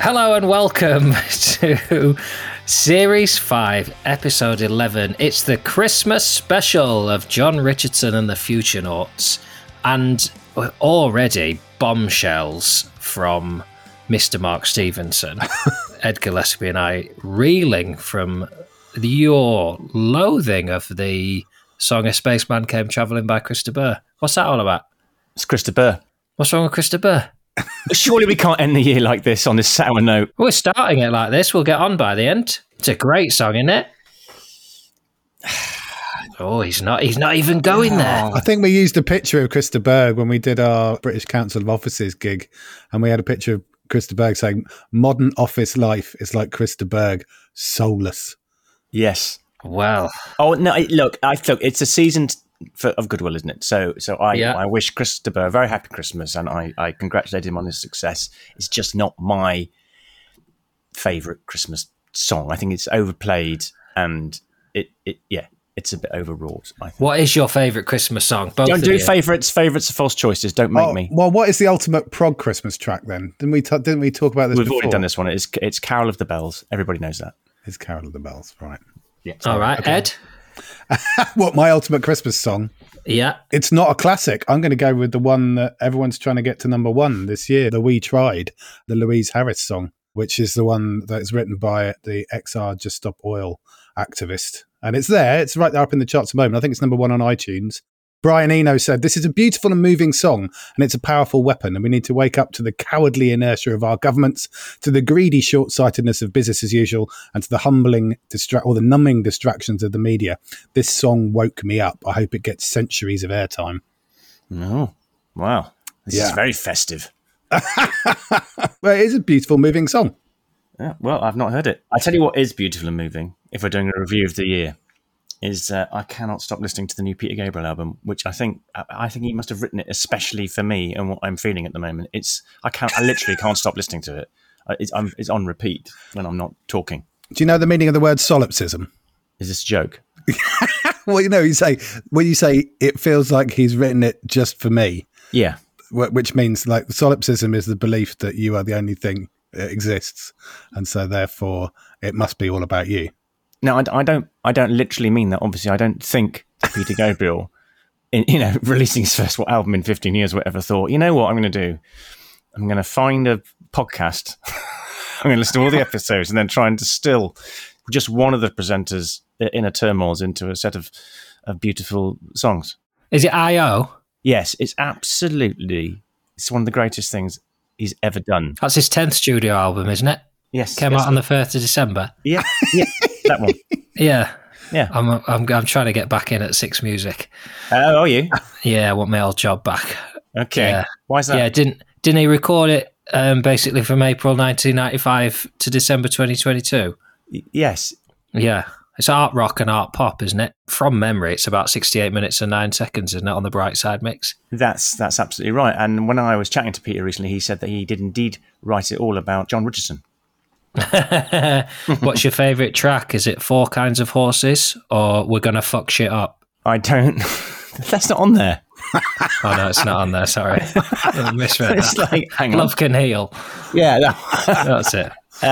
Hello and welcome to Series 5, Episode 11. It's the Christmas special of Jon Richardson and the Futurenauts, and already bombshells from Mr. Mark Stevenson, Ed Gillespie, and I reeling from your loathing of the song A Spaceman Came Travelling by Chris de Burgh. What's that all about? It's Chris de Burgh. What's wrong with Chris de Burgh? Surely we can't end the year like this on this sour note. We're starting it like this. We'll get on by the end. It's a great song, isn't it? Oh, he's not. He's not even going there. I think we used a picture of Chris de Burgh when we did our British Council of Offices gig, and we had a picture of Chris de Burgh saying, "Modern office life is like Chris de Burgh, soulless." Yes. Well, Oh no! Look, I look. It's a season for, of goodwill, isn't it? So, so I, Yeah. I wish Christopher a very happy Christmas, and I, I congratulate him on his success. It's just not my favorite Christmas song. I think it's overplayed, and it, it, yeah, it's a bit overwrought. I think. what is your favourite Christmas song? Both Don't do you. favorites. Favorites are false choices. Don't make Oh, me. Well, what is the ultimate prog Christmas track then? Didn't we? T- didn't we talk about this? We've before? already done this one. It's it's Carol of the Bells. Everybody knows that. It's Carol of the Bells, right? Yeah. All right, Ed. What my ultimate Christmas song? Yeah. It's not a classic. I'm going to go with the one that everyone's trying to get to number one this year. The We Tried, the Louise Harris song, which is the one that is written by the XR Just Stop Oil activist. And it's there. It's right there up in the charts at the moment. I think it's number one on iTunes. Brian Eno said, This is a beautiful and moving song, and it's a powerful weapon. And we need to wake up to the cowardly inertia of our governments, to the greedy short sightedness of business as usual, and to the humbling distra- or the numbing distractions of the media. This song woke me up. I hope it gets centuries of airtime. No. Wow. This is very festive. But it is a beautiful, moving song. Yeah, well, I've not heard it. I tell you what is beautiful and moving. If we're doing a review of the year, is uh, I cannot stop listening to the new Peter Gabriel album, which I think I- think he must have written it especially for me and what I'm feeling at the moment. It's I can't I literally can't stop listening to it. Uh, It's, I'm, it's on repeat when I'm not talking. Do you know the meaning of the word solipsism? Is this a joke? Well, you know, you say when you say it feels like he's written it just for me, Yeah. which means like solipsism is the belief that you are the only thing that exists, and so therefore it must be all about you. No, I, I don't. I don't literally mean that. Obviously, I don't think Peter Gabriel, in, you know, releasing his first album in 15 years, whatever, thought, you know what, I'm going to do. I'm going to find a podcast. I'm going to listen to all the episodes and then try and distill just one of the presenters' uh, inner turmoils into a set of, of beautiful songs. Is it I.O.? Yes, it's absolutely. It's one of the greatest things he's ever done. That's his 10th studio album, isn't it? Yes, Came yes. out on the 1st of December. yeah, yeah, that one. Yeah. Yeah. I'm, I'm, I'm trying to get back in at Six Music. Oh, are you? Yeah, I want my old job back. Okay. Yeah. Why is that? Yeah, didn't didn't he record it um, basically from April 1995 to December 2022? Yes, Yeah. It's art rock and art pop, isn't it? From memory, it's about 68 minutes and 9 seconds, isn't it, on the bright side mix? That's that's absolutely right. And when I was chatting to Peter recently, he said that he did indeed write it all about Jon Richardson. What's your favourite track? Is it Four Kinds of Horses or We're Gonna Fuck Shit Up? I don't. that's not on there. Oh, no, it's not on there. Sorry. I misread It's that. like hang on. Love Can Heal. Yeah, that- That's it. Uh,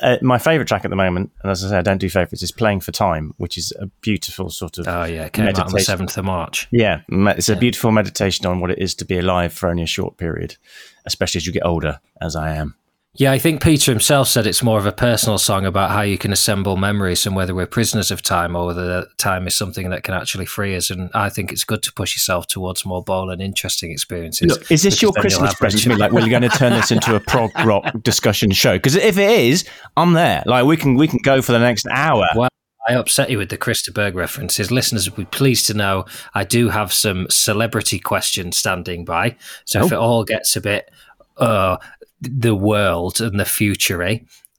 uh, my favourite track at the moment, and as I say, I don't do favourites, is "Playing for Time," which is a beautiful sort of Oh yeah, came out on the seventh of March. yeah, it's a beautiful meditation on what it is to be alive for only a short period, especially as you get older, as I am. Yeah, I think Peter himself said it's more of a personal song about how you can assemble memories and whether we're prisoners of time or whether time is something that can actually free us. And I think it's good to push yourself towards more bold and interesting experiences. Look, is this your Christmas present to me? Like, well, you're going to turn this into a prog rock discussion show? Because if it is, I'm there. Like, we can we can go for the next hour. Well, I upset you with the Chris de Burgh references. Listeners will be pleased to know I do have some celebrity questions standing by. So if it all gets a bit uh, the world and the future, eh?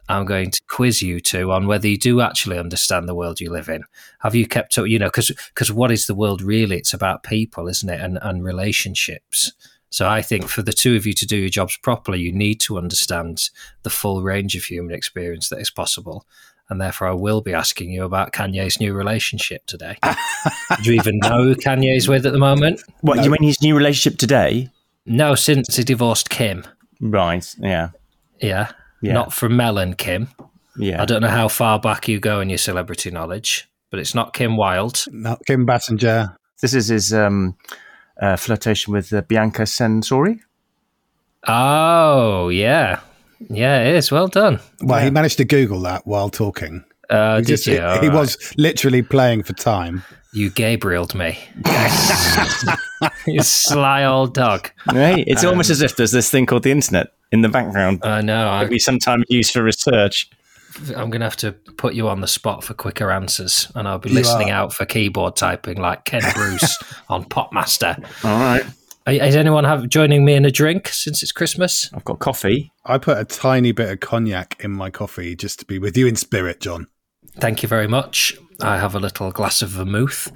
I'm going to quiz you two on whether you do actually understand the world you live in. Have you kept up? You know, because what is the world really? It's about people, isn't it? And, and relationships. So I think for the two of you to do your jobs properly, you need to understand the full range of human experience that is possible. And therefore, I will be asking you about Kanye's new relationship today. do you even know who Kanye's with at the moment? What, you mean his new relationship today? No, since he divorced Kim. Right, yeah. Yeah. Yeah. Not from Mel and Kim. Yeah. I don't know how far back you go in your celebrity knowledge, but it's not Kim Wilde. Not Kim Basinger. This is his um, uh, flirtation with uh, Bianca Censori. Oh, yeah. Yeah, it is. Well done. Well, he managed to Google that while talking. Uh, He, did just- you? he All right. was literally playing for time. You Gabrieled me. you sly old dog. Hey, it's almost as if there's this thing called the internet in the background I know. that I, we sometimes use for research. I'm going to have to put you on the spot for quicker answers, and I'll be You listening are. out for keyboard typing like Ken Bruce on Popmaster. All right. Is anyone have joining me in a drink since it's Christmas? I've got coffee. I put a tiny bit of cognac in my coffee just to be with you in spirit, Jon. Thank you very much. I have a little glass of vermouth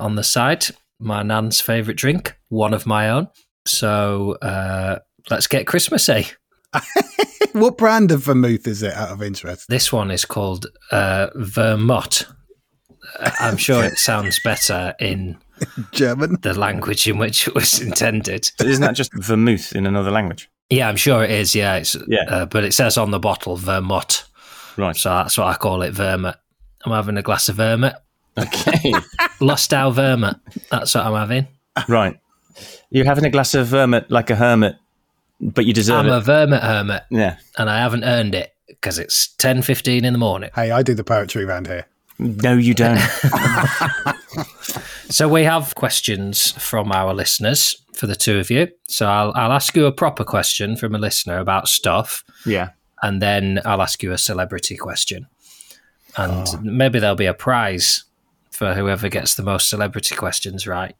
on the side, my nan's favourite drink, one of my own. So uh, let's get Christmassy. What brand of vermouth is it out of interest? This one is called uh, Vermont. Uh, I'm sure it sounds better in German? the language in which it was intended. But isn't that just vermouth in another language? Yeah, I'm sure it is. Yeah, it's, Yeah. Uh, but it says on the bottle Vermont, Right. so that's what I call it. Vermont. I'm having a glass of Vermont. Okay. Lustau Vermont. That's what I'm having. right. You're having a glass of vermouth like a hermit, but you deserve I'm it. a Vermont hermit, yeah. and I haven't earned it because it's 10:15 in the morning. Hey, I do the poetry around here. No, you don't. So we have questions from our listeners for the two of you. So I'll, I'll ask you a proper question from a listener about stuff, yeah. And then I'll ask you a celebrity question, and maybe there'll be a prize for whoever gets the most celebrity questions right.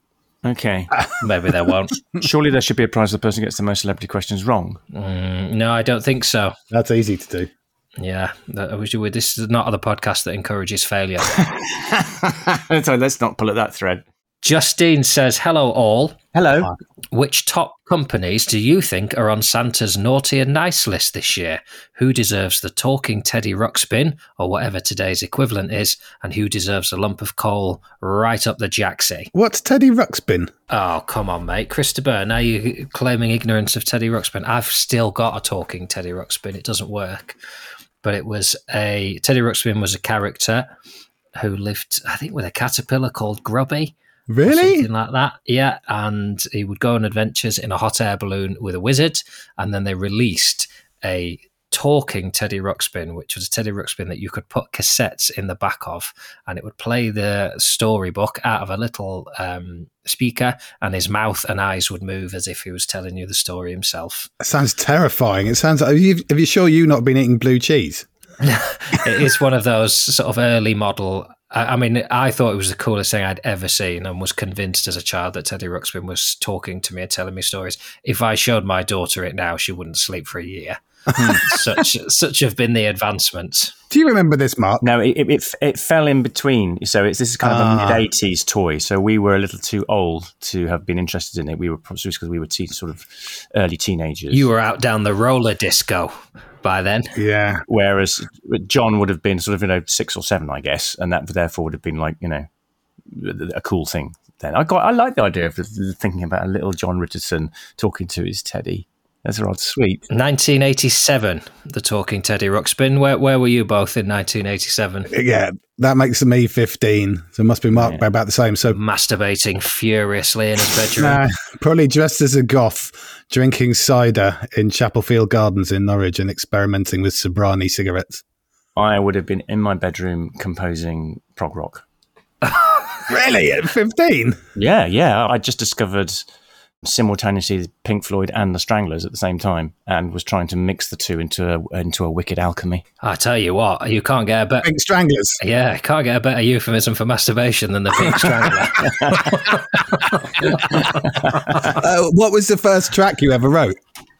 Okay. Maybe there won't. Surely there should be a prize for the person who gets the most celebrity questions wrong. Mm, no, I don't think so. That's easy to do. Yeah, that- I wish you would- this is not the podcast that encourages failure. so let's not pull at that thread. Justine says, "Hello all. Hello. Which top companies do you think are on Santa's naughty and nice list this year? Who deserves the talking Teddy Ruxpin, or whatever today's equivalent is, and who deserves a lump of coal right up the jacksie? What's Teddy Ruxpin? Oh, come on, mate. Christopher, now you're claiming ignorance of Teddy Ruxpin. I've still got a talking Teddy Ruxpin. It doesn't work. But it was a Teddy Ruxpin was a character who lived, I think, with a caterpillar called Grubby or Really? something like that. Yeah, and he would go on adventures in a hot air balloon with a wizard, and then they released a talking Teddy Ruxpin, which was a Teddy Ruxpin that you could put cassettes in the back of, and it would play the storybook out of a little um, speaker, and his mouth and eyes would move as if he was telling you the story himself. That sounds terrifying. It sounds. Are you, are you sure you've not been eating blue cheese? it is one of those sort of early model. I I mean, I thought it was the coolest thing I'd ever seen, and was convinced as a child that Teddy Ruxpin was talking to me and telling me stories. If I showed my daughter it now, she wouldn't sleep for a year. such such have been the advancements. Do you remember this, Mark? No, it, it, it, it fell in between. So it's this is kind of Ah. a mid 80s toy. So we were a little too old to have been interested in it. We were probably because we were te- sort of early teenagers. You were out down the roller disco by then. Yeah. Whereas Jon would have been sort of, you know, six or seven, I guess. And that therefore would have been like, you know, a cool thing then. I got, I like the idea of thinking about a little Jon Richardson talking to his teddy. That's a rather sweet. 1987, The Talking Teddy Ruxpin. Where, where were you both in 1987? Yeah, that makes me 15. So it must be marked Yeah. by about the same. So Masturbating furiously in his bedroom. Nah, probably dressed as a goth, drinking cider in Chapelfield Gardens in Norwich and experimenting with Sobranie cigarettes. I would have been in my bedroom composing prog rock. Really? At 15? Yeah, yeah. I just discovered simultaneously Pink Floyd and the Stranglers at the same time, and was trying to mix the two into a, into a wicked alchemy. I tell you what, you can't get a better. Pink Stranglers. Yeah, can't get a better euphemism for masturbation than the pink strangler. Uh, what was the first track you ever wrote?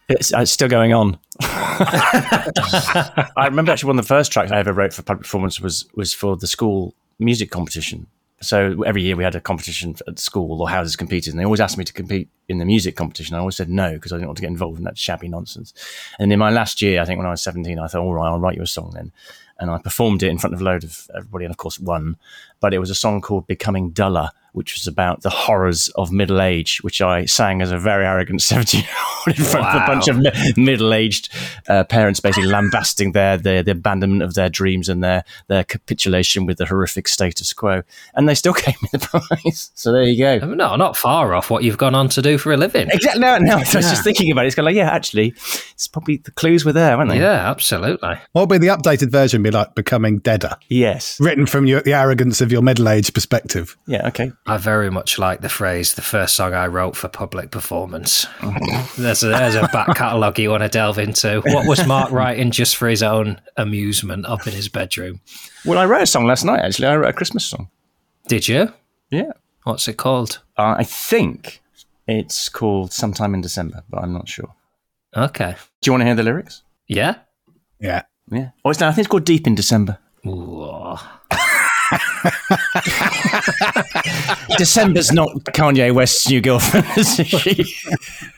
It's, uh, it's still going on. I remember actually one of the first tracks I ever wrote for public performance was was for the school music competition. So every year we had a competition at school or houses competed, and they always asked me to compete in the music competition. I always said no because I didn't want to get involved in that shabby nonsense. And in my last year, I think when I was seventeen, I thought, all right, I'll write you a song then. And I performed it in front of a load of everybody, and of course won. But it was a song called "Becoming Duller," which was about the horrors of middle age, which I sang as a very arrogant seventeen-year-old in front of a bunch of mi- middle-aged uh, parents, basically lambasting their, their the abandonment of their dreams and their their capitulation with the horrific status quo. And they still gave me the prize. So there you go. no, not far off what you've gone on to do for a living. Exactly. No, no. I was just thinking about it. It's kind of like, yeah, actually, it's probably the clues were there, weren't they? Yeah, absolutely. What would be the updated version be like becoming deader? Yes. Written from your, the arrogance of your middle age perspective. Yeah. Okay. I very much like the phrase "the first song I wrote for public performance." there's a, there's a back catalogue you want to delve into. What was Mark writing just for his own amusement up in his bedroom? Well, I wrote a song last night. Actually, I wrote a Christmas song. Did you? Yeah. What's it called? Uh, I think it's called "Sometime in December," but I'm not sure. Okay. Do you want to hear the lyrics? Yeah. Yeah. Yeah. Oh, it's no, I think it's called "Deep in December." Ooh. December's not Kanye West's new girlfriend. is she?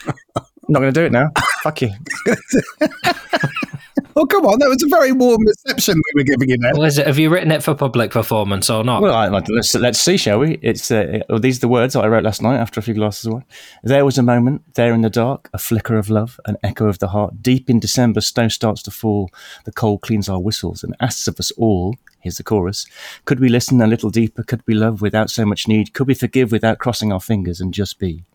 I'm not going to do it now. Fuck you. Oh, come on. That was a very warm reception we were giving you there. Was it? Have you written it for public performance or not? Well, I, let's let's see, shall we? It's uh, oh, these are the words that I wrote last night after a few glasses of wine. There was a moment there in the dark, a flicker of love, an echo of the heart. Deep in December, snow starts to fall. The cold cleans our whistles and asks of us all. Here's the chorus: Could we listen a little deeper? Could we love without so much need? Could we forgive without crossing our fingers and just be?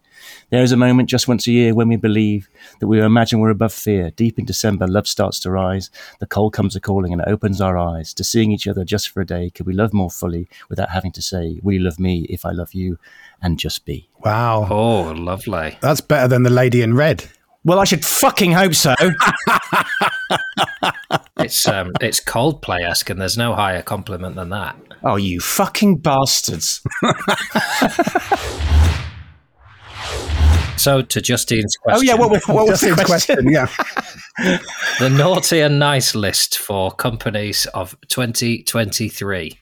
There is a moment just once a year when we believe that we imagine we're above fear. Deep in December, love starts to rise. The cold comes a calling and it opens our eyes to seeing each other just for a day. Could we love more fully without having to say, Will you love me if I love you? And just be. Wow. Oh, lovely. That's better than the lady in red. Well, I should fucking hope so. It's um, it's Coldplay esque, and there's no higher compliment than that. oh, you fucking bastards. So to Justine's question. Oh, yeah, what, was- what was the Justine's question? Yeah. the naughty and nice list for companies of 2023.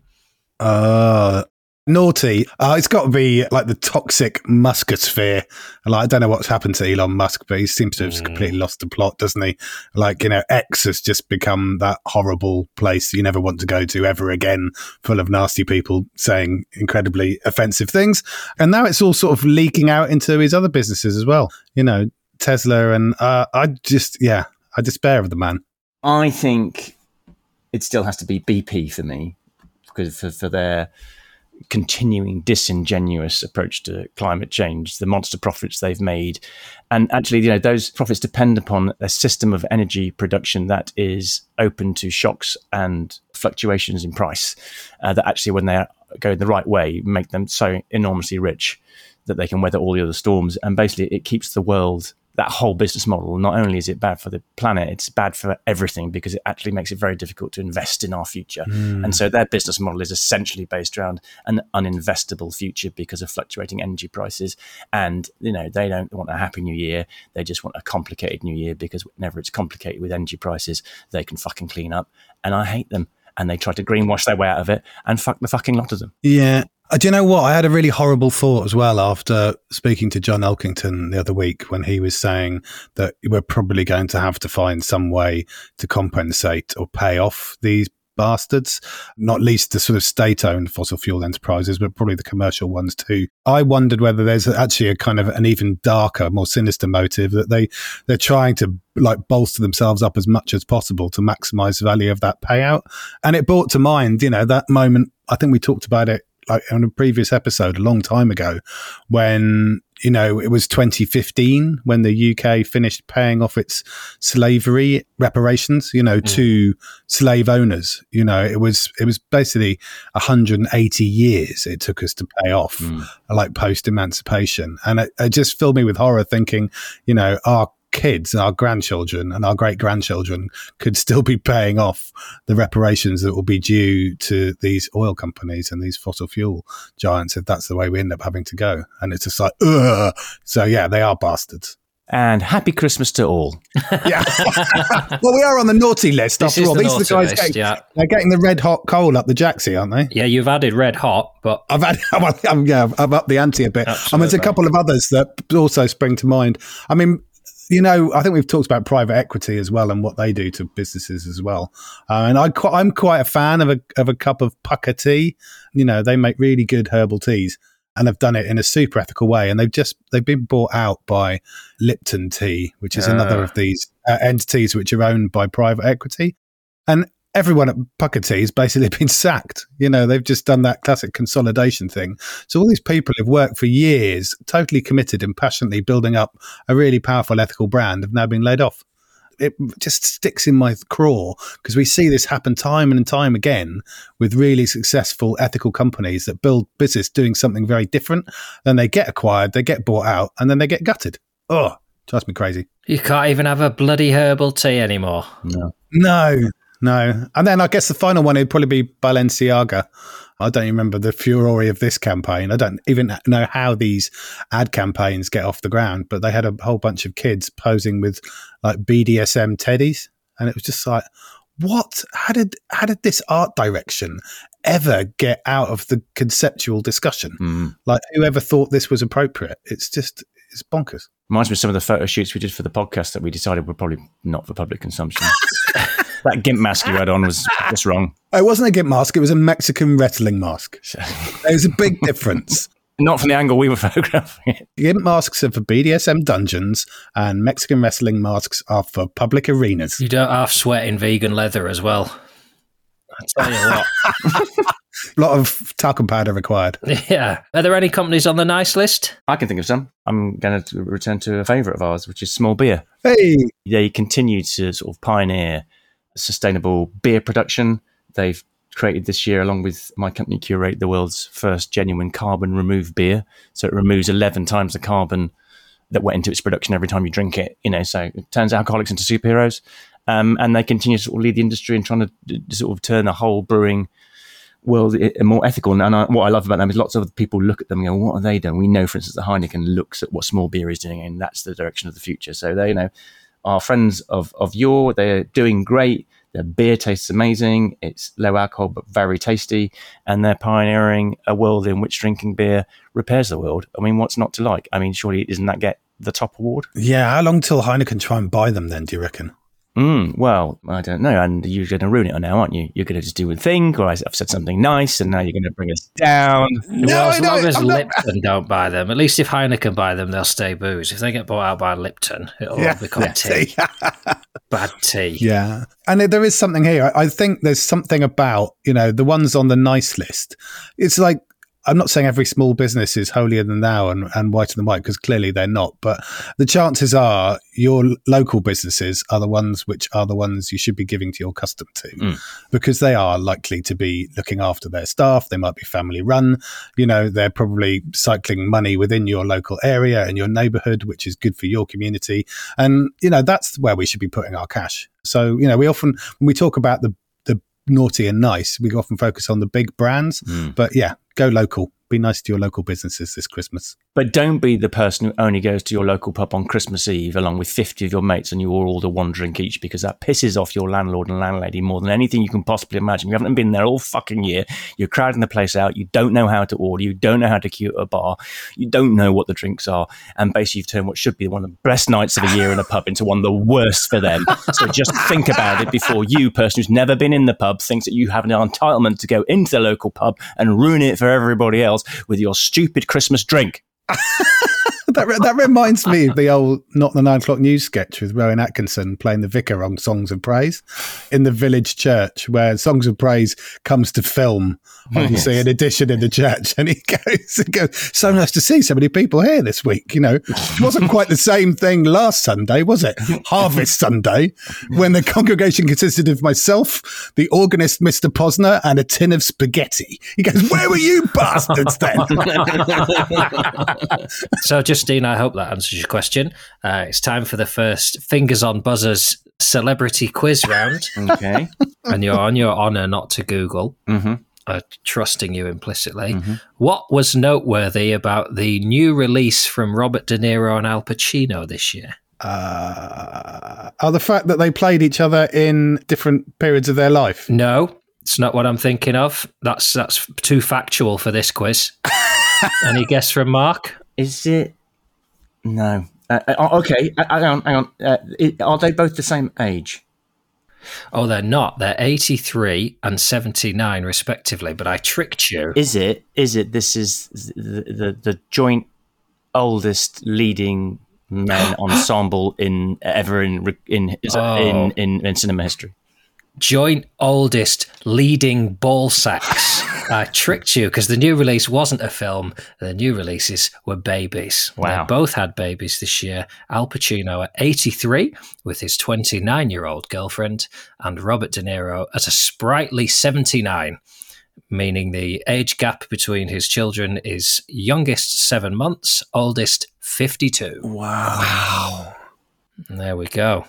Uh, naughty. Uh, it's got to be like the toxic Muskosphere. Like, I don't know what's happened to Elon Musk, but he seems to have Mm. completely lost the plot, doesn't he? Like, you know, X has just become that horrible place you never want to go to ever again, full of nasty people saying incredibly offensive things. And now it's all sort of leaking out into his other businesses as well. You know, Tesla. And uh, I just, yeah, I despair of the man. I think it still has to be BP for me because for, for their continuing disingenuous approach to climate change, the monster profits they've made, and actually, you know, those profits depend upon a system of energy production that is open to shocks and fluctuations in price. Uh, that actually, when they go the right way, make them so enormously rich that they can weather all the other storms, and basically, it keeps the world that whole business model, not only is it bad for the planet, it's bad for everything because it actually makes it very difficult to invest in our future. Hmm. And so their business model is essentially based around an uninvestable future because of fluctuating energy prices. And, you know, they don't want a happy new year. They just want a complicated new year because whenever it's complicated with energy prices, they can fucking clean up. And I hate them. And they try to greenwash their way out of it and fuck the fucking lot of them. Yeah. Uh, do you know what? I had a really horrible thought as well after speaking to John Elkington the other week when he was saying that we're probably going to have to find some way to compensate or pay off these bastards, not least the sort of state owned fossil fuel enterprises, but probably the commercial ones too. I wondered whether there's actually a kind of an even darker, more sinister motive that they, they're trying to like bolster themselves up as much as possible to maximize the value of that payout. And it brought to mind, you know, that moment, I think we talked about it like on a previous episode a long time ago when you know it was 2015 when the UK finished paying off its slavery reparations you know mm. to slave owners you know it was it was basically 180 years it took us to pay off mm. like post emancipation and it, it just filled me with horror thinking you know our kids, and our grandchildren, and our great grandchildren could still be paying off the reparations that will be due to these oil companies and these fossil fuel giants if that's the way we end up having to go. And it's just like, ugh. So, yeah, they are bastards. And happy Christmas to all. yeah. well, we are on the naughty list this after all. The These are the guys list, getting, yeah. they're getting the red hot coal up the jacksie, aren't they? Yeah, you've added red hot, but I've had, I'm, I'm, yeah, I've upped the ante a bit. Absolutely. I mean, there's a couple of others that also spring to mind. I mean, you know, I think we've talked about private equity as well and what they do to businesses as well. Uh, and I, I'm quite a fan of a of a cup of Pukka tea. You know, they make really good herbal teas and have done it in a super ethical way. And they've just they've been bought out by Lipton Tea, which is another of these uh, entities which are owned by private equity. And everyone at Pukka Tea has basically been sacked. You know, they've just done that classic consolidation thing. So all these people have worked for years, totally committed and passionately building up a really powerful ethical brand, have now been laid off. It just sticks in my craw because we see this happen time and time again with really successful ethical companies that build business doing something very different. Then they get acquired, they get bought out, and then they get gutted. Oh, drives me crazy. you can't even have a bloody herbal tea anymore. No. No, no. And then I guess the final one would probably be Balenciaga. I don't even remember the furore of this campaign. I don't even know how these ad campaigns get off the ground, but they had a whole bunch of kids posing with like BDSM teddies. And it was just like, what? How did how did this art direction ever get out of the conceptual discussion? Mm. Like whoever thought this was appropriate? It's just it's bonkers. Reminds me of some of the photo shoots we did for the podcast that we decided were probably not for public consumption. that gimp mask you had on was just wrong. Oh, it wasn't a gimp mask; it was a Mexican wrestling mask. There's a big difference. Not from the angle we were photographing it. Gimp masks are for BDSM dungeons, and Mexican wrestling masks are for public arenas. You don't half sweat in vegan leather as well. I tell you what. A lot of talcum powder required. yeah. Are there any companies on the nice list? I can think of some. I'm going to return to a favourite of ours, which is small beer. Hey, They continue to sort of pioneer sustainable beer production. They've created this year, along with my company, Cur8, the world's first genuine carbon remove beer. So it removes 11 times the carbon that went into its production every time you drink it. You know, so it turns alcoholics into superheroes. Um, and they continue to sort of lead the industry and trying to d- sort of turn the whole brewing world more ethical. And I, what I love about them is lots of people look at them and go, "What are they doing?" We know, for instance, that Heineken looks at what small beer is doing, and that's the direction of the future. So they, you know, are friends of of yore. They're doing great. Their beer tastes amazing. It's low alcohol but very tasty, and they're pioneering a world in which drinking beer repairs the world. I mean, what's not to like? I mean, surely doesn't that get the top award? yeah. How long till Heineken try and buy them? Then do you reckon? Mm, well, I don't know. And you're going to ruin it now, aren't you? You're going to just do a thing, or I've said something nice, and now you're going to bring us down. well, as no, long as I'm not- Lipton don't buy them, at least if Heineken buy them, they'll stay booze. If they get bought out by Lipton, it'll all become tea. Bad tea. Yeah. And there is something here. I I think there's something about, you know, the ones on the nice list. It's like, I'm not saying every small business is holier than thou and, and whiter than white, because clearly they're not. But the chances are your local businesses are the ones which are the ones you should be giving to your custom to, mm. because they are likely to be looking after their staff. They might be family run. You know, they're probably cycling money within your local area and your neighborhood, which is good for your community. And, you know, that's where we should be putting our cash. So, you know, we often, when we talk about the naughty and nice, we often focus on the big brands. Hmm. But yeah, go local, Be nice to your local businesses this Christmas. But don't be the person who only goes to your local pub on Christmas Eve along with 50 of your mates and you all order one drink each because that pisses off your landlord and landlady more than anything you can possibly imagine. You haven't been there all fucking year. You're crowding the place out. You don't know how to order. You don't know how to queue at a bar. You don't know what the drinks are. And basically, you've turned what should be one of the best nights of the year in a pub into one of the worst for them. So just think about it before you, person who's never been in the pub, thinks that you have an entitlement to go into the local pub and ruin it for everybody else with your stupid Christmas drink. that, re- that reminds me of the old Not the Nine O'Clock News sketch with Rowan Atkinson playing the vicar on Songs of Praise in the village church, where Songs of Praise comes to film, obviously, an addition in the church. And he goes, he goes, So nice to see so many people here this week. You know, it wasn't quite the same thing last Sunday, was it? Harvest Sunday, when the congregation consisted of myself, the organist, Mr. Posner, and a tin of spaghetti. He goes, Where were you bastards then? So, Justine, I hope that answers your question. Uh, it's time for the first fingers on buzzers celebrity quiz round, Okay. and you're on your honour not to Google. hmm uh, trusting you implicitly. What was noteworthy about the new release from Robert De Niro and Al Pacino this year? uh, oh, the fact that they played each other in different periods of their life. No, it's not what I'm thinking of. That's that's too factual for this quiz. Any guess from Mark? Is it? No. Uh, uh, okay, uh, hang on, hang on. Uh, are they both the same age? Oh, they're not. They're 83 and 79, respectively. But I tricked you. Is it? Is it? This is the the, the joint oldest leading men ensemble in ever in in is Oh. in, in in cinema history. Joint oldest leading ball sacks. I tricked you because the new release wasn't a film. The new releases were babies. Wow. They both had babies this year. Al Pacino at 83 with his 29 year old girlfriend, and Robert De Niro at a sprightly 79, meaning the age gap between his children is youngest seven months, oldest 52. Wow. There we go.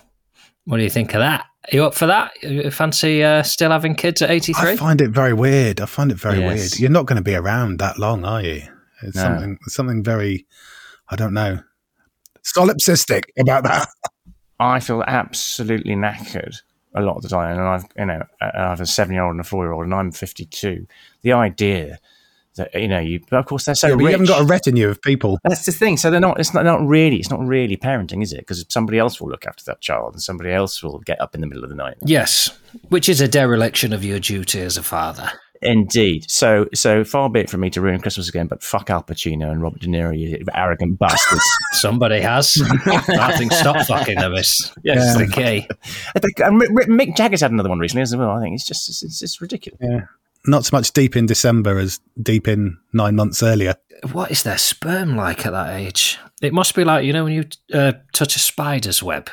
What do you think of that? Are you up for that? Fancy uh, still having kids at 83? I find it very weird. I find it very Yes. weird. You're not going to be around that long, are you? It's No. something something very, I don't know, solipsistic about that. I feel absolutely knackered a lot of the time, and I've you know I have a seven year old and a four year old, and I'm 52. The idea that you know you, but of course they're so Yeah, but you haven't got a retinue of people. That's the thing. So they're not. It's not, not really. It's not really parenting, is it? Because somebody else will look after that child, and somebody else will get up in the middle of the night. Yes, which is a dereliction of your duty as a father. Indeed. So, so far be it from me to ruin Christmas again, but fuck Al Pacino and Robert De Niro, you arrogant bastards. Somebody has. I think stop fucking them is yes. the key. And Mick- Mick Jagger's had another one recently as well. I think it's just it's, it's ridiculous. Not so much deep in December as deep in nine months earlier. What is their sperm like at that age? It must be like, you know, when you uh, touch a spider's web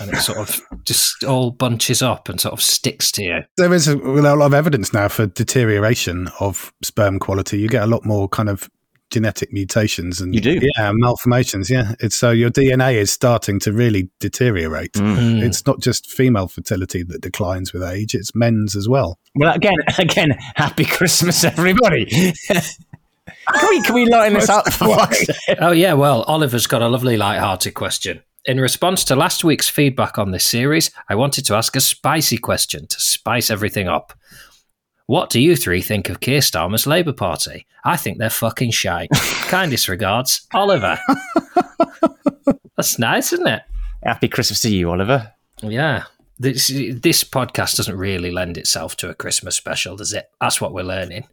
and it sort of just all bunches up and sort of sticks to you. There is a, a lot of evidence now for deterioration of sperm quality. You get a lot more kind of genetic mutations and You do? yeah, malformations. Yeah, it's so your DNA is starting to really deteriorate. Mm. It's not just female fertility that declines with age; it's men's as well. Well, again, again, happy Christmas, everybody. can we can we lighten this up? for fuck's sake? Oh, yeah. Well, Oliver's got a lovely light-hearted question. In response to last week's feedback on this series, I wanted to ask a spicy question to spice everything up. What do you three think of Keir Starmer's Labour Party? I think they're fucking shite. Kindest regards, Oliver. That's nice, isn't it? Happy Christmas to you, Oliver. Yeah. This this podcast doesn't really lend itself to a Christmas special, does it? That's what we're learning.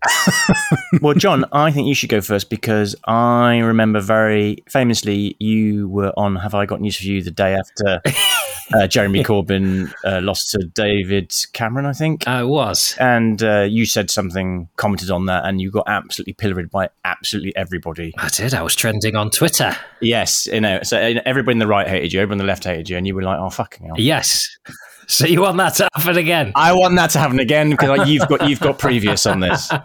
well, Jon, I think you should go first because I remember very famously you were on Have I Got News for You the day after uh, Jeremy Corbyn uh, lost to David Cameron, I think. I was. and uh, you said something, commented on that, and you got absolutely pilloried by absolutely everybody. I did. I was trending on Twitter. Yes, you know, so uh, everybody on the right hated you, everybody on the left hated you, and you were like, "Oh fucking hell." Yes. So you want that to happen again? I want that to happen again because like, you've got you've got previous on this.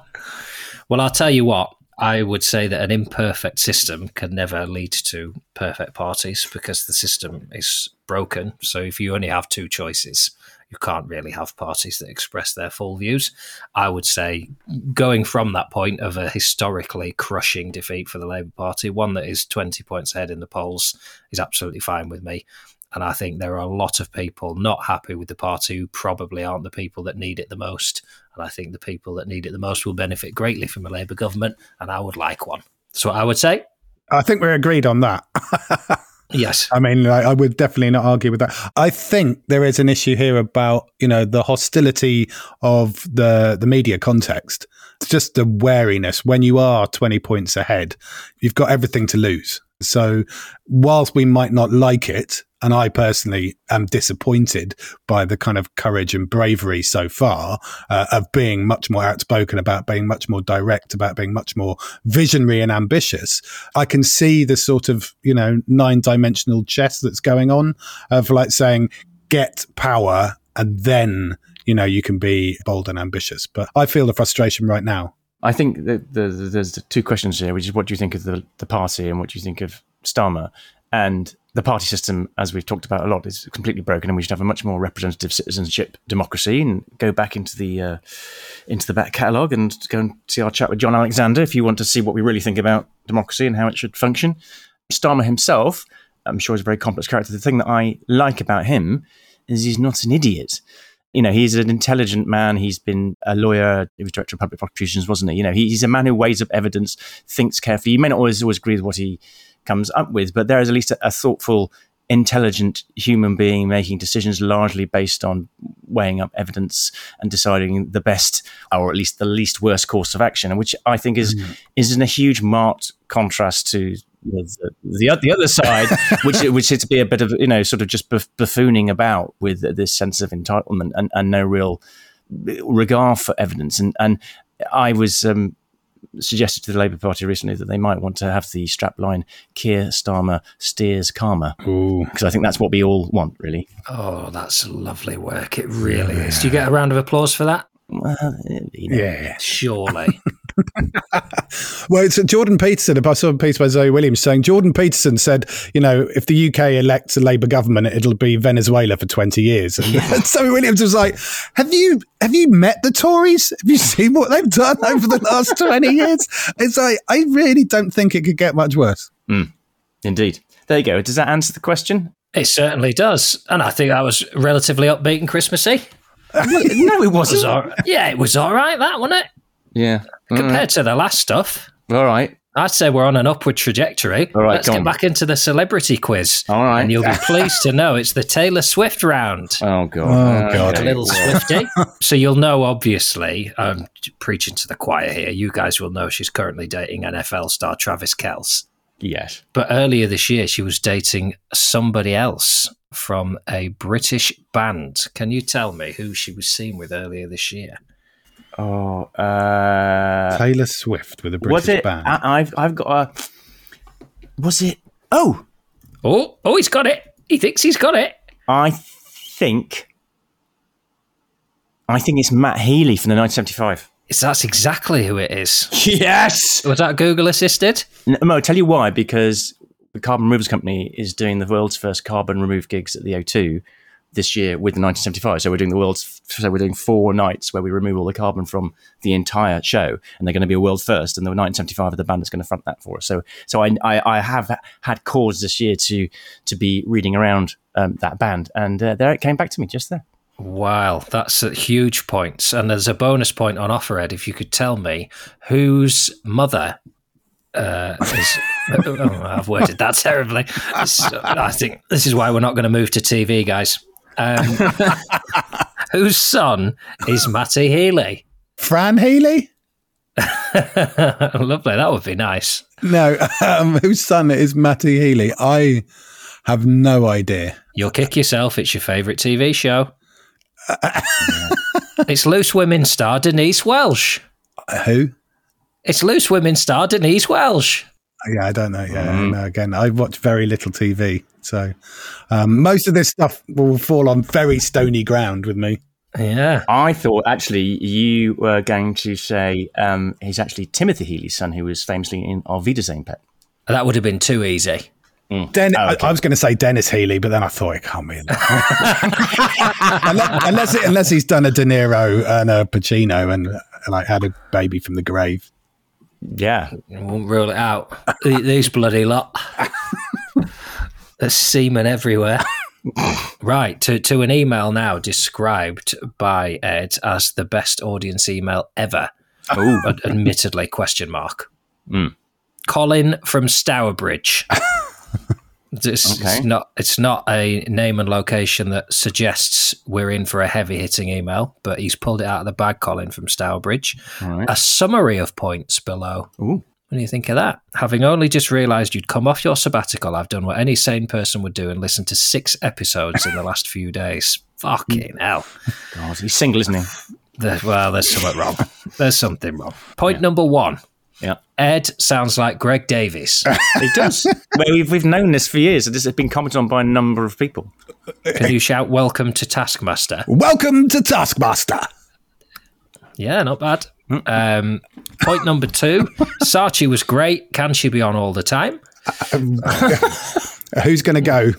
Well, I'll tell you what. I would say that an imperfect system can never lead to perfect parties because the system is broken. So if you only have two choices, you can't really have parties that express their full views. I would say, going from that point of a historically crushing defeat for the Labour Party, one that is 20 points ahead in the polls, is absolutely fine with me. And I think there are a lot of people not happy with the party who probably aren't the people that need it the most. And I think the people that need it the most will benefit greatly from a Labour government, and I would like one. That's what I would say. I think we're agreed on that. Yes. I mean, I, I would definitely not argue with that. I think there is an issue here about you know the hostility of the the media context. It's just the wariness when you are twenty points ahead. You've got everything to lose. So, whilst we might not like it, and I personally am disappointed by the kind of courage and bravery so far uh, of being much more outspoken about being much more direct about being much more visionary and ambitious. I can see the sort of, you know, nine dimensional chess that's going on of like saying, get power and then, you know, you can be bold and ambitious. But I feel the frustration right now. I think that the, the, there's two questions here, which is what do you think of the, the party and what do you think of Starmer? And the party system, as we've talked about a lot, is completely broken, and we should have a much more representative citizenship democracy. And go back into the uh, into the back catalogue and go and see our chat with Jon Alexander if you want to see what we really think about democracy and how it should function. Starmer himself, I'm sure, is a very complex character. The thing that I like about him is he's not an idiot you know, he's an intelligent man. He's been a lawyer. He was director of public prosecutions, wasn't he? You know, he's a man who weighs up evidence, thinks carefully. You may not always always agree with what he comes up with, but there is at least a, a thoughtful, intelligent human being making decisions largely based on weighing up evidence and deciding the best, or at least the least worst course of action, which I think is mm. is in a huge marked contrast to the, the, the other side, which which is to be a bit of you know sort of just buffooning about with this sense of entitlement and, and no real regard for evidence. And and I was um, suggested to the Labour Party recently that they might want to have the strapline Keir Starmer steers karma because I think that's what we all want, really. Oh, that's lovely work. It really yeah. is. Do you get a round of applause for that? Well, you know, yeah, surely. well, it's Jordan Peterson. I saw a piece by Zoe Williams saying Jordan Peterson said, you know, if the UK elects a Labour government, it'll be Venezuela for twenty years. And, yeah. Zoe Williams was like, "Have you have you met the Tories? Have you seen what they've done over the last twenty years?" It's like I really don't think it could get much worse. Mm, indeed. There you go. Does that answer the question? It certainly does, and I think that was relatively upbeat and Christmassy. no, it wasn't. All right. Yeah, it was all right. That wasn't it. Yeah. Compared right. to the last stuff. All right. I'd say we're on an upward trajectory. All right, Let's get on. back into the celebrity quiz. All right. And you'll be pleased to know it's the Taylor Swift round. Oh, God. Oh, God. A little Swifty. so you'll know, obviously, I'm preaching to the choir here. You guys will know she's currently dating NFL star Travis Kelce. Yes. But earlier this year, she was dating somebody else from a British band. Can you tell me who she was seen with earlier this year? Oh, uh, Taylor Swift with a British band. was it, band. I, have I've got a. Was it? Oh, oh, oh! He's got it. He thinks he's got it. I think. I think it's Matt Healy from the 1975. That's exactly who it is? Yes. Was that Google assisted? No, I'll tell you why. Because the Carbon Removers Company is doing the world's first carbon remove gigs at the O2 this year with the 1975. So we're doing the world's, so we're doing four nights where we remove all the carbon from the entire show, and they're going to be a world first. And the 1975 of the band is going to front that for us. So, so I, I, I have had cause this year to to be reading around um, that band, and uh, there it came back to me just there. Wow, that's a huge points. And there's a bonus point on offer, Ed, if you could tell me whose mother uh, is. oh, I've worded that terribly. I think this is why we're not going to move to TV, guys. Um, whose son is Matty Healy? Fran Healy? Lovely. That would be nice. No, um, whose son is Matty Healy? I have no idea. You'll kick yourself. It's your favourite TV show. it's Loose Women star Denise Welch. Uh, who? It's Loose Women star Denise Welch. Yeah, I don't know. Yeah, mm. no, again, I watch very little TV, so um, most of this stuff will fall on very stony ground with me. Yeah, I thought actually you were going to say um, he's actually Timothy Healy's son, who was famously in Auf Wiedersehen Pet. That would have been too easy. Den- Oh, okay. I, I was going to say Denis Healey, but then I thought it can't be. unless, unless, it- unless he's done a De Niro and a Pacino and like had a baby from the grave. Yeah. I won't rule it out. These bloody lot. There's semen everywhere. right, to, to an email now described by Ed as the best audience email ever. Ooh. Ad- admittedly, question mark. Mm. Colin from Stourbridge. It's, Okay. it's not. It's not a name and location that suggests we're in for a heavy hitting email, but he's pulled it out of the bag. Colin from Stourbridge. Right. A summary of points below. Ooh. What do you think of that? Having only just realised you'd come off your sabbatical, I've done what any sane person would do and listened to six episodes in the last few days. Fucking hell. God, he's single, isn't he? There- well, there's something wrong. There's something wrong. Point number one Yeah. Ed sounds like Greg Davies. He does. well, we've, we've known this for years. And this has been commented on by a number of people. Can you shout welcome to Taskmaster? Welcome to Taskmaster. Yeah, not bad. Um, point number two Sachi was great. Can she be on all the time? Who's going to go?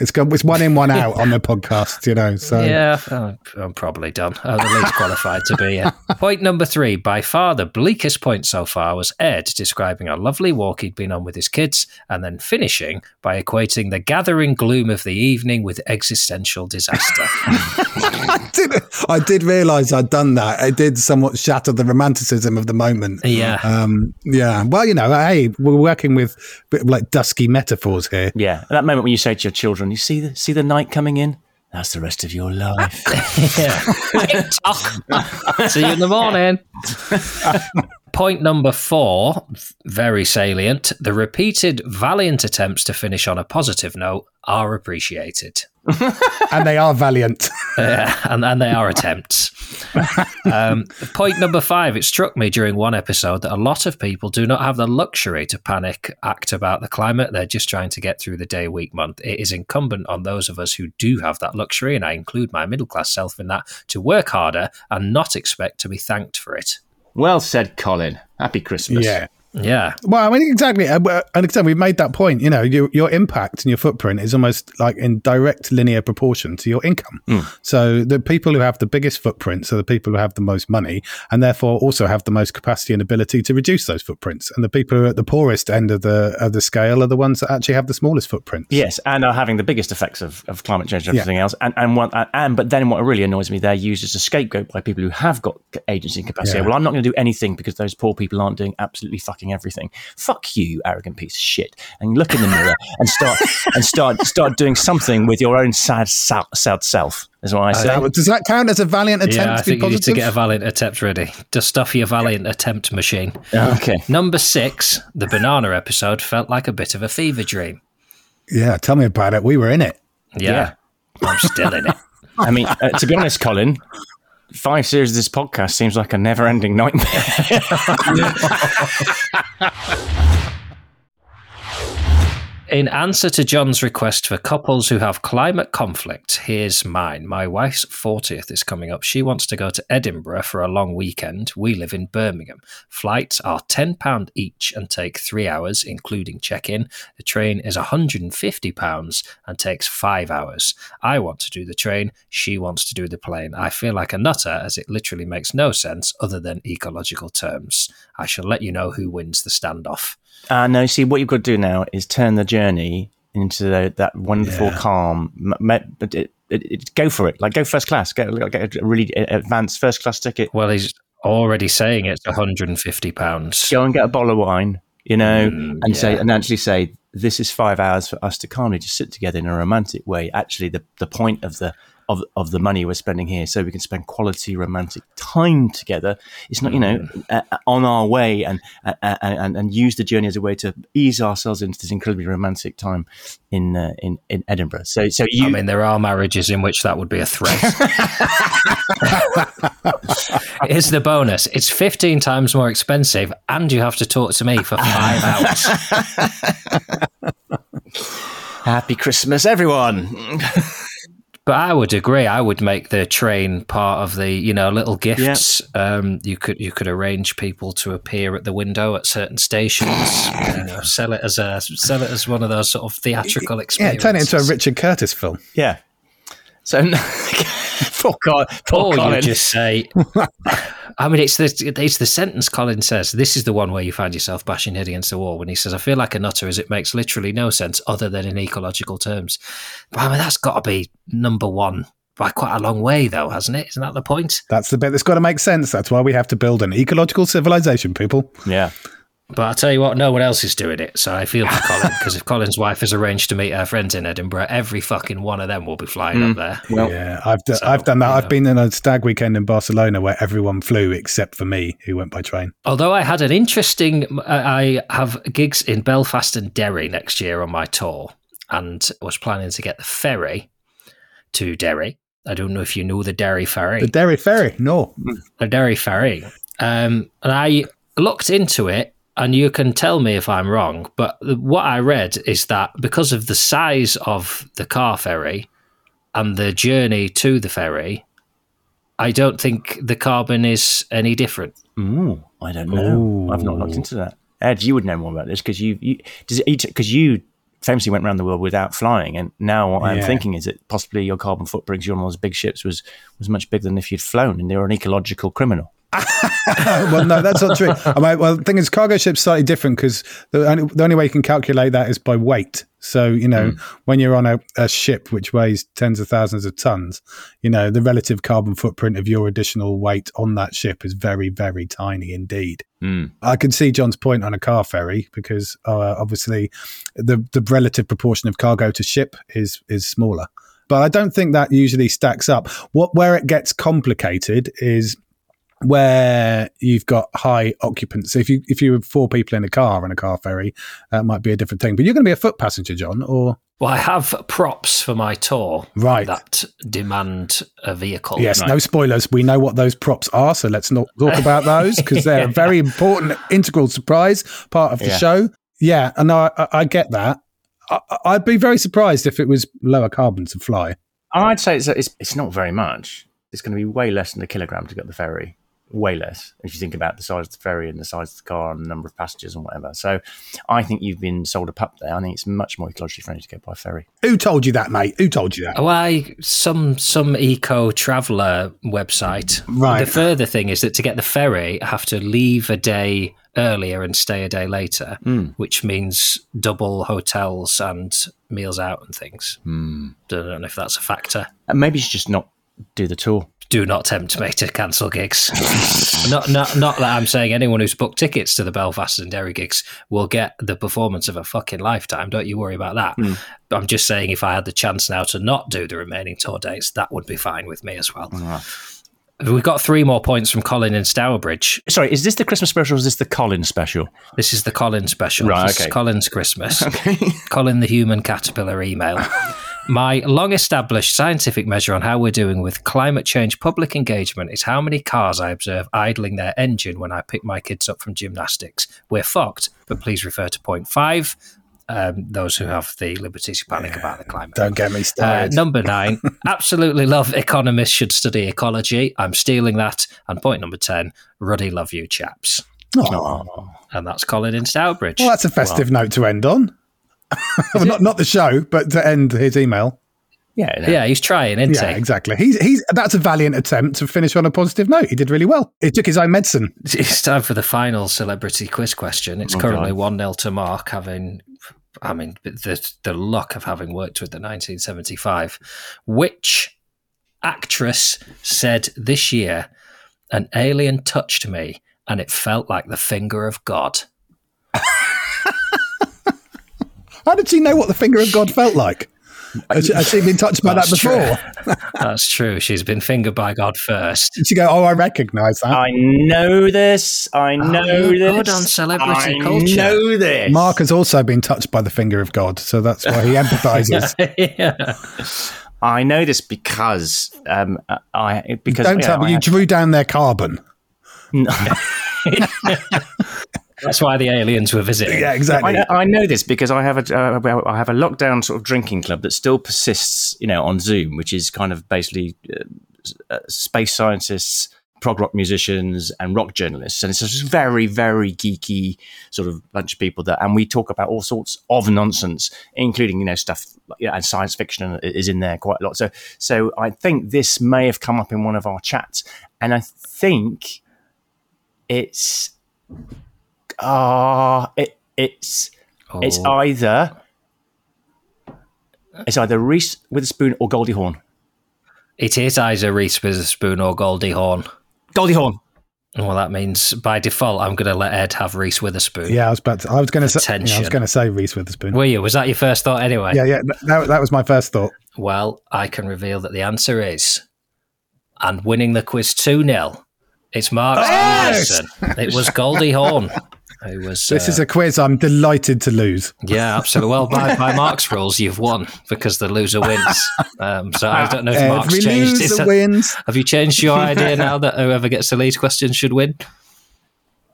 It's go, it's one in, one out on the podcast, you know. So Yeah, uh, I'm probably done. I'm the least qualified to be here. Point number three, by far the bleakest point so far, was Ed describing a lovely walk he'd been on with his kids, and then finishing by equating the gathering gloom of the evening with existential disaster. I did. I did realise I'd done that. It did somewhat shatter the romanticism of the moment. Yeah. Um, yeah. Well, you know, hey, we're working with bit of like dusky metaphors here. Yeah. At that moment when you say to your children, you see the, see the night coming in? That's the rest of your life. TikTok. See you in the morning. Point number four, very salient. The repeated valiant attempts to finish on a positive note are appreciated. and they are valiant. Uh, and, and they are attempts. Um, point number five it struck me during one episode that a lot of people do not have the luxury to panic act about the climate. They're just trying to get through the day, week, month. It is incumbent on those of us who do have that luxury, and I include my middle class self in that, to work harder and not expect to be thanked for it. well said, Colin. Happy Christmas. yeah. Yeah. Well, I mean, exactly. Uh, And again, we've made that point. You know, your, your impact and your footprint is almost like in direct linear proportion to your income. So the people who have the biggest footprints are the people who have the most money and therefore also have the most capacity and ability to reduce those footprints. And the people who are at the poorest end of the of the scale are the ones that actually have the smallest footprints. Yes, and are having the biggest effects of, of climate change and everything else. And and, what, and but then what really annoys me, they're used as a scapegoat by people who have got agency and capacity. Yeah. Well, I'm not going to do anything because those poor people aren't doing absolutely fucking everything. Fuck you, arrogant piece of shit. And look in the mirror and start and start start doing something with your own sad sad, sad self. Is what I say. That- does that count as a valiant attempt Yeah, I to be think you need to get a valiant attempt ready. Dust off your valiant attempt machine. okay. Number six, the banana episode felt like a bit of a fever dream. yeah, tell me about it. We were in it. Yeah. I'm still in it. I mean, uh, to be honest, Colin, five series of this podcast seems like a never-ending nightmare. In answer to Jon's request for couples who have climate conflict, here's mine. My wife's 40th is coming up. She wants to go to Edinburgh for a long weekend. We live in Birmingham. Flights are £10 each and take three hours, including check in. The train is £150 and takes five hours. I want to do the train. She wants to do the plane. I feel like a nutter as it literally makes no sense other than ecological terms. I shall let you know who wins the standoff. Uh, no, see, what you've got to do now is turn the journey into the, that wonderful Yeah. calm. But it, it, it, go for it. Like, go first class. Get, get a really advanced first class ticket. Well, he's already saying it's 150 pounds. Go and get a bottle of wine, you know, Mm, and say, and actually say, this is five hours for us to calmly just sit together in a romantic way. Actually, the, the point of the of, of the money we're spending here, so we can spend quality romantic time together. It's not, you know, Mm. uh, on our way and, uh, and and use the journey as a way to ease ourselves into this incredibly romantic time in uh, in in Edinburgh. So so you I mean, there are marriages in which that would be a threat. Here's the bonus it's 15 times more expensive, and you have to talk to me for five hours. happy Christmas, everyone. But I would agree. I would make the train part of the, you know, little gifts. Um, you could you could arrange people to appear at the window at certain stations. you know, sell it as a sell it as one of those sort of theatrical experiences. Yeah, turn it into a Richard Curtis film. Yeah. So poor, Col- poor Or you just say, I mean, it's the it's the sentence Colin says. This is the one where you find yourself bashing head against the wall when he says, "I feel like a nutter," as it makes literally no sense other than in ecological terms. But I mean, that's got to be number one by quite a long way, though, hasn't it? Isn't that the point? That's the bit that's got to make sense. That's why we have to build an ecological civilization, people. yeah. But I'll tell you what, no one else is doing it, so I feel for Colin because if Colin's wife has arranged to meet her friends in Edinburgh, every fucking one of them will be flying up there. Well, yeah, I've d- so, I've done that. you I've been in a stag weekend in Barcelona where everyone flew except for me, who went by train. Although I had an interesting, I have gigs in Belfast and Derry next year on my tour, and was planning to get the ferry to Derry. I don't know if you know the Derry ferry, The Derry Ferry, no. the Derry ferry, um, and I looked into it. And you can tell me if I'm wrong, but what I read is that because of the size of the car ferry and the journey to the ferry, I don't think the carbon is any different. Ooh, I don't know. I've not looked into that. Ed, you would know more about this because you, you does it because you famously went around the world without flying, and now what I'm Yeah. thinking is that possibly your carbon footprint on those big ships was was much bigger than if you'd flown, and you're an ecological criminal. Well, no, that's not true. I mean, well, the thing is, cargo ships slightly different because the only, the only way you can calculate that is by weight. So, you know, when you're on a, a ship which weighs tens of thousands of tons, you know, the relative carbon footprint of your additional weight on that ship is very, very tiny indeed. I can see Jon's point on a car ferry because uh, obviously the the relative proportion of cargo to ship is is smaller. But I don't think that usually stacks up. What where it gets complicated is where you've got high occupancy. If you if you have four people in a car on a car ferry, that might be a different thing. But you're going to be a foot passenger, Jon, or Well, I have props for my tour Right. that demand a vehicle. yes, no spoilers. We know what those props are, so let's not talk about those because they're a very important, integral surprise part of the Yeah. show. Yeah, and I, I, I get that. I, I'd be very surprised if it was lower carbon to fly. I'd say it's, it's it's not very much. It's going to be way less than a kilogram to get the ferry. Way less if you think about the size of the ferry and the size of the car and the number of passengers and whatever. So, I think you've been sold a pup there. I think it's much more ecologically friendly to go by ferry. Who told you that, mate? Who told you that? Oh, I some some eco traveler website. Right. The further thing is that to get the ferry, I have to leave a day earlier and stay a day later, hmm. which means double hotels and meals out and things. I don't know if that's a factor. And maybe it's just not do the tour. do not tempt me to cancel gigs. not, not, not that I'm saying anyone who's booked tickets to the Belfast and Derry gigs will get the performance of a fucking lifetime. Don't you worry about that. But I'm just saying, if I had the chance now to not do the remaining tour dates, that would be fine with me as well. We've got three more points from Colin in Stourbridge. Sorry, is this the Christmas special or is this the Colin special? This is the Colin special. Right, This is okay. Colin's Christmas. Colin the human caterpillar email. My long established scientific measure on how we're doing with climate change public engagement is how many cars I observe idling their engine when I pick my kids up from gymnastics. We're fucked, but please refer to point five. Um, those who have the liberty to panic about the climate. Don't get me Uh, started. number nine, absolutely love economists should study ecology. I'm stealing that. And point number 10, ruddy love you chaps. Aw. And that's Colin in Stourbridge. Well, that's a festive note to end on. well, not not the show, but to end his email. Yeah, no. yeah, he's trying, isn't Yeah, he? exactly. He's he's that's a valiant attempt to finish on a positive note. He did really well. He took his own medicine. It's time for the final celebrity quiz question. It's Oh, currently 1 0 to Mark, having, I mean, the, the luck of having worked with the 1975. Which actress said this year, an alien touched me and it felt like the finger of God? How did she know what the finger of God felt like? Has she, has she been touched by that That's before? That's true. She's been fingered by God first. Did she go, "Oh, I recognise that"? I know this. I know you're this. good on celebrity I culture. know this. Mark has also been touched by the finger of God, so that's why he empathises. yeah. I know this because um, I because Don't yeah, tell me I you had- drew down their carbon. That's why the aliens were visiting. Yeah, exactly. I, I know this because I have a uh, I have a lockdown sort of drinking club that still persists, you know, on Zoom, which is kind of basically uh, uh, space scientists, prog rock musicians, and rock journalists, and it's a very, very geeky sort of bunch of people that, and we talk about all sorts of nonsense, including you know stuff, like, yeah, and science fiction is in there quite a lot. So, so I think this may have come up in one of our chats, and I think it's ah, it it's it's Oh. either it's either Reese Witherspoon or Goldie Hawn. It is either Reese Witherspoon or Goldie Hawn. Goldie Hawn. Well, that means by default, I'm going to let Ed have Reese Witherspoon. yeah, I was about to, I was going to say, yeah, I was going to say Reese Witherspoon. Were you? Was that your first thought anyway? yeah, yeah, th- that, that was my first thought. Well, I can reveal that the answer is, and winning the quiz 2 0, it's Mark Yes! Anderson. It was Goldie Hawn. Who was, This uh, is a quiz I'm delighted to lose. yeah, absolutely. Well, by, by Mark's rules, you've won because the loser wins. Um, so I don't know if Mark's Every changed his. loser wins. Have you changed your idea now that whoever gets the lead question should win?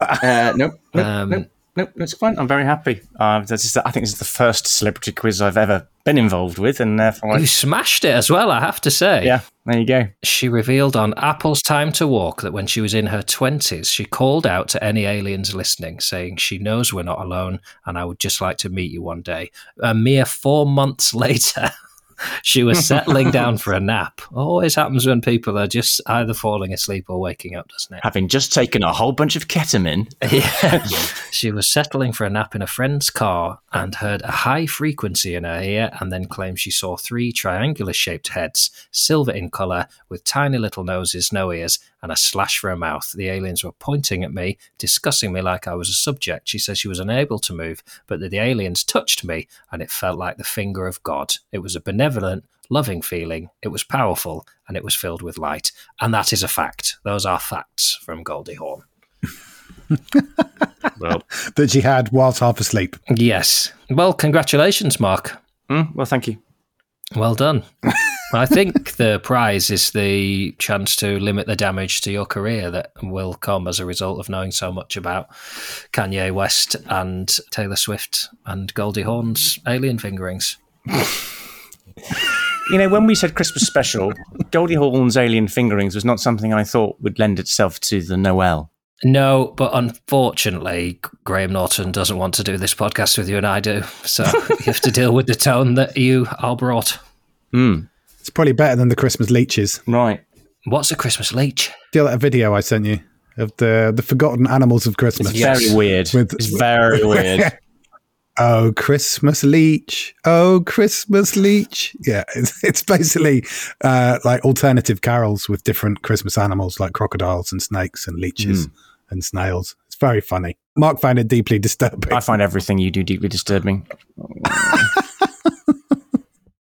Uh, nope, nope, Um, nope, nope. That's fine. I'm very happy. Uh, that's just, I think this is the first celebrity quiz I've ever been involved with, and therefore, You I, smashed it as well, I have to say. yeah, there you go. She revealed on Apple's Time to Walk that when she was in her 20s, she called out to any aliens listening, saying she knows we're not alone and I would just like to meet you one day. A mere four months later, she was settling down for a nap. Always happens when people are just either falling asleep or waking up, doesn't it? Having just taken a whole bunch of ketamine, Yeah. she was settling for a nap in a friend's car and heard a high frequency in her ear and then claimed she saw three triangular shaped heads, silver in colour, with tiny little noses, no ears, and a slash for a mouth. The aliens were pointing at me, discussing me like I was a subject. She said she was unable to move, but that the aliens touched me and it felt like the finger of God. It was a benevolent, loving feeling. It was powerful and it was filled with light. And that is a fact. Those are facts from Goldie Hawn. well, That she had whilst half asleep. Yes. Well, congratulations, Mark. mm, well, thank you. Well done. I think the prize is the chance to limit the damage to your career that will come as a result of knowing so much about Kanye West and Taylor Swift and Goldie Hawn's alien fingerings. You know, when we said Christmas special, Goldie Hawn's alien fingerings was not something I thought would lend itself to the Noel. No, but unfortunately, Graham Norton doesn't want to do this podcast with you, and I do. So you have to deal with the tone that you are brought. Mm, It's probably better than the Christmas leeches. right. What's a Christmas leech? Feel that video I sent you of the the forgotten animals of Christmas. It's very weird. With- it's very weird. Oh, Christmas leech. Oh, Christmas leech. Yeah, it's, it's basically uh, like alternative carols with different Christmas animals like crocodiles and snakes and leeches and snails. It's very funny. Mark found it deeply disturbing. I find everything you do deeply disturbing.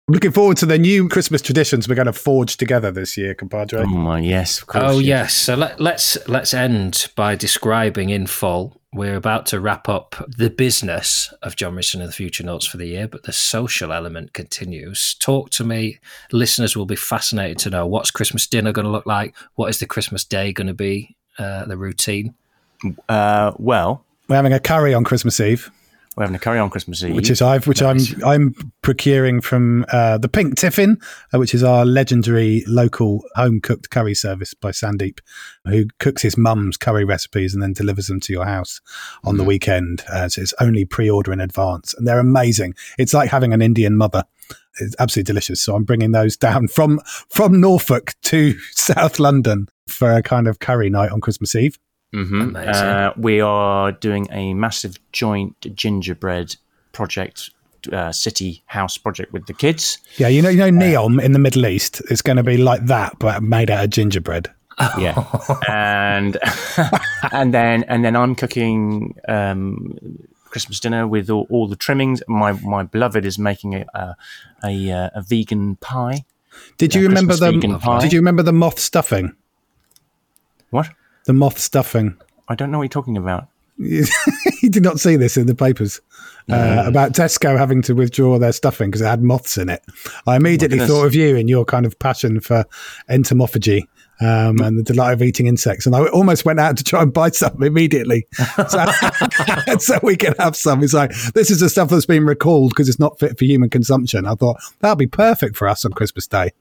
Looking forward to the new Christmas traditions we're going to forge together this year, compadre. Oh my, yes, of course. Oh yes. So let, let's let's end by describing in full. We're about to wrap up the business of Jon Richardson and the Futurenauts for the year, but the social element continues. Talk to me. Listeners will be fascinated to know what's Christmas dinner going to look like. What is the Christmas day going to be? Uh, the routine. Uh, well, We're having a curry on Christmas Eve, we're having a curry on Christmas Eve. which is I've which Nice. I'm I'm procuring from uh, the Pink Tiffin, uh, which is our legendary local home cooked curry service by Sandeep, who cooks his mum's curry recipes and then delivers them to your house on the weekend. Uh, so it's only pre-order in advance, and they're amazing. It's like having an Indian mother. It's absolutely delicious. So I'm bringing those down from from Norfolk to South London for a kind of curry night on Christmas Eve. Mhm. Uh, we are doing a massive joint gingerbread project, uh, city house project with the kids. Yeah, you know, you know, Neom in the Middle East. It's going to be like that, but made out of gingerbread. Yeah, and and then and then I'm cooking um, Christmas dinner with all, all the trimmings. My my beloved is making a a, a, uh, a vegan pie. Did you Yeah, remember Christmas the? vegan pie. Did you remember the moth stuffing? What? The moth stuffing. I don't know what you're talking about. you did not see this in the papers uh, about Tesco having to withdraw their stuffing because it had moths in it. I immediately goodness. thought of you and your kind of passion for entomophagy Um, and the delight of eating insects, and I almost went out to try and buy some immediately, so, so we can have some. It's like this is the stuff that's been recalled because it's not fit for human consumption. I thought that'd be perfect for us on Christmas Day.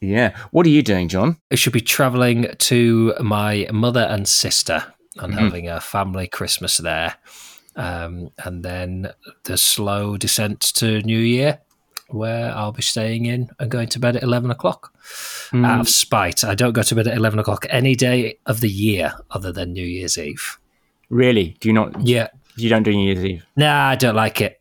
Yeah. What are you doing, Jon? I should be travelling to my mother and sister and Mhm. having a family Christmas there. Um, and then the slow descent to New Year, where I'll be staying in and going to bed at 11 o'clock. Out of spite, I don't go to bed at 11 o'clock any day of the year other than New Year's Eve. Really? Do you not? Yeah. You don't do New Year's Eve? Nah, I don't like it.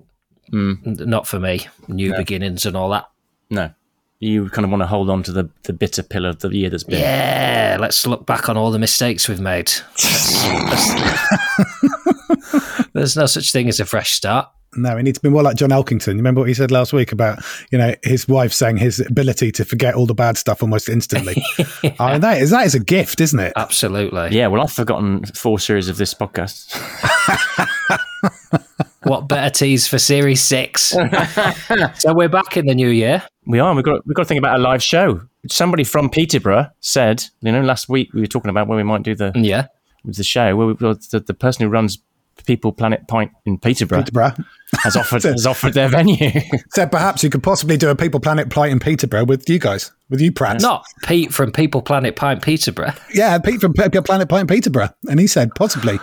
Mm. Not for me. New No. beginnings and all that. No. You kind of want to hold on to the, the bitter pill of the year that's been. Yeah, let's look back on all the mistakes we've made. There's no such thing as a fresh start. No, he needs to be more like John Elkington. You remember what he said last week about you know his wife saying his ability to forget all the bad stuff almost instantly. I mean, that is that is a gift, isn't it? Absolutely. Yeah, well, I've forgotten four series of this podcast. What better tease for Series 6? so we're back in the new year. We are. We've got, we've got to think about a live show. Somebody from Peterborough said, you know, last week we were talking about where we might do the Yeah. with the show. Where we, well, the, the person who runs People Planet Pint in Peterborough, Peterborough has offered has offered their venue. said perhaps you could possibly do a People Planet Plight in Peterborough with you guys, with you Pratt. Not Pete from People Planet Pint Peterborough. Yeah, Pete from People Planet Plight in Peterborough, and he said possibly.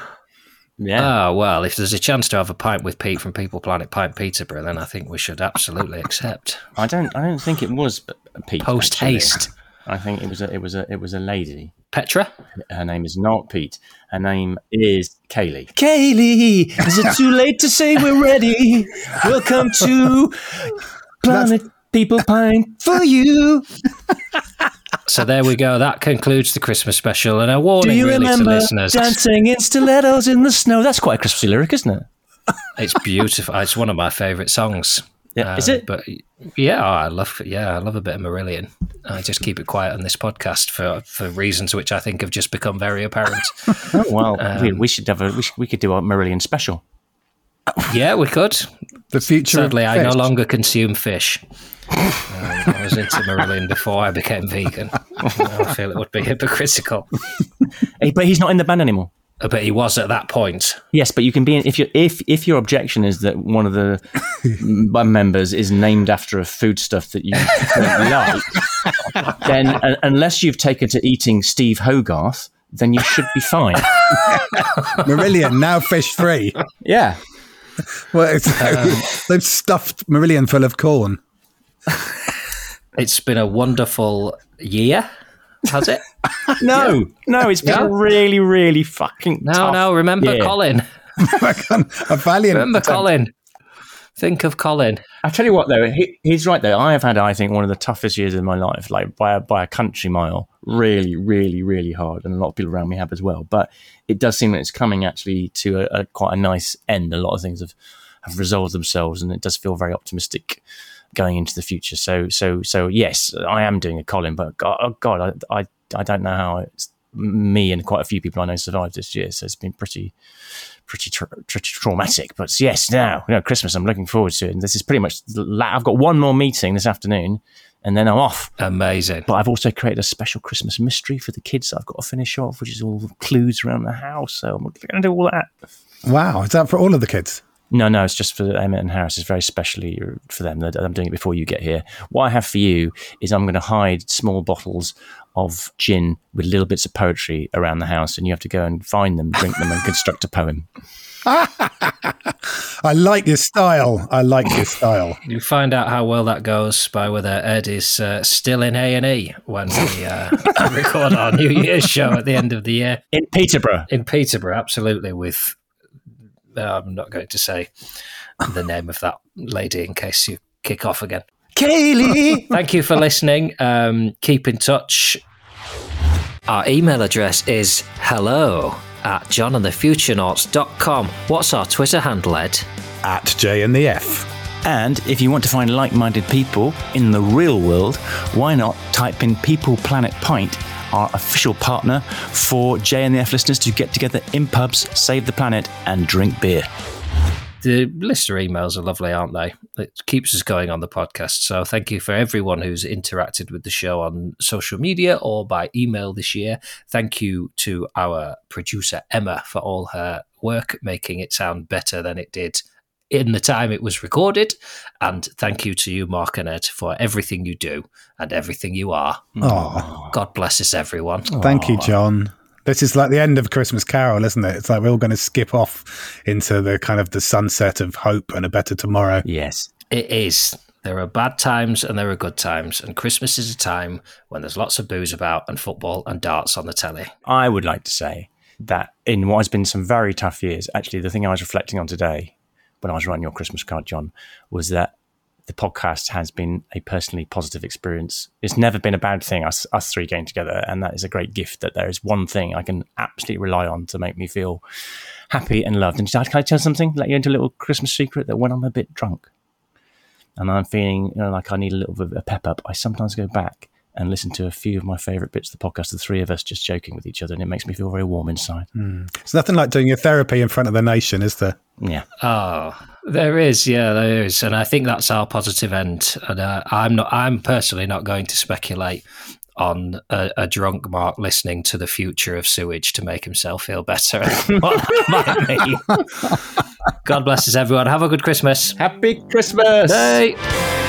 Yeah. Oh, well, if there's a chance to have a pint with Pete from People Planet Pint Peterborough, then I think we should absolutely accept. I don't. I don't think it was Pete. Post haste. I think it was a. It was a. It was a lady. Petra? Her name is not Pete. Her name is Kaylee. Kaylee, is it too late to say we're ready? Welcome to Planet People Pint for you. So there we go. That concludes the Christmas special. And a Do warning, you really, to remember listeners. dancing in stilettos in the snow? That's quite a Christmassy lyric, isn't it? It's beautiful. It's one of my favourite songs. Yeah, is Um, it? But yeah, I love yeah, I love a bit of Marillion. I just keep it quiet on this podcast for for reasons which I think have just become very apparent. Oh well, we, Um, we should have a. We, should, we could do a Marillion special. yeah, we could. The future. of Sadly, I no longer consume fish. Um, I was into Marillion before I became vegan. I feel it would be hypocritical, Hey, but he's not in the band anymore. but he was at that point. Yes, but you can be in, if you if if your objection is that one of the m- members is named after a foodstuff that you don't like, then uh, unless you've taken to eating Steve Hogarth, then you should be fine. Marillion now fish free. Yeah, Well, it's, Um, they've stuffed Marillion full of corn. It's been a wonderful year, has it? no, no, it's been No? really, really fucking No, tough. no. Remember Yeah. Colin. a valiant. Remember attempt. Colin. Think of Colin. I tell you what, though, he, he's right. Though I have had, I think, one of the toughest years of my life, like by a, by a country mile. Really, really, really hard, and a lot of people around me have as well. But it does seem that it's coming actually to a, a quite a nice end. A lot of things have have resolved themselves, and it does feel very optimistic going into the future. So, so, so, yes, I am doing a Colin, but God, oh God I, I, I don't know how it's me and quite a few people I know survived this year. So it's been pretty, pretty, tra- pretty traumatic. But yes, now, you know, Christmas, I'm looking forward to it. And this is pretty much, la- I've got one more meeting this afternoon and then I'm off. Amazing. But I've also created a special Christmas mystery for the kids that I've got to finish off, which is all the clues around the house. So I'm going to do all that. Wow, is that for all of the kids? No, no, it's just for Emmett and Harris. It's very specially for them. that I'm doing it before you get here. What I have for you is I'm going to hide small bottles of gin with little bits of poetry around the house, and you have to go and find them, drink them, and construct a poem. I like your style. I like your style. You find out how well that goes by whether Ed is uh, still in A and E when we uh, record our New Year's show at the end of the year In Peterborough. in Peterborough. Absolutely, with I'm not going to say the name of that lady in case you kick off again. Kaylee! Thank you for listening. Um, keep in touch. Our email address is hello at jonandthefuturenauts.com. What's our Twitter handle, Ed? At J and the F. and if you want to find like minded people in the real world, why not type in People Planet Pint, our official partner for J and the F listeners to get together in pubs, save the planet, and drink beer. the listener emails are lovely, aren't they? It keeps us going on the podcast. So thank you for everyone who's interacted with the show on social media or by email this year. Thank you to our producer Emma for all her work making it sound better than it did in the time it was recorded. And thank you to you, Mark and Ed, for everything you do and everything you are. Oh, God bless us, everyone. thank you, Jon. This is like the end of Christmas Carol, isn't it? It's like we're all going to skip off into the kind of the sunset of hope and a better tomorrow. Yes. It is. There are bad times and there are good times, and Christmas is a time when there's lots of booze about and football and darts on the telly. I would like to say that in what has been some very tough years, actually, the thing I was reflecting on today when I was writing your Christmas card, Jon, was that the podcast has been a personally positive experience. It's never been a bad thing, us, us three getting together. And that is a great gift that there is one thing I can absolutely rely on to make me feel happy and loved. And can I tell you something? Let you into a little Christmas secret that when I'm a bit drunk and I'm feeling you know, like I need a little bit of a pep up, I sometimes go back and listen to a few of my favourite bits of the podcast, the three of us just joking with each other, and it makes me feel very warm inside. Hmm. It's nothing like doing your therapy in front of the nation, is there? Yeah. Oh, there is, yeah, there is, and I think that's our positive end. And uh, I'm not, I'm personally not going to speculate on a, a drunk Mark listening to the future of sewage to make himself feel better. what that might mean. God bless us, everyone. Have a good Christmas. Happy Christmas! Bye.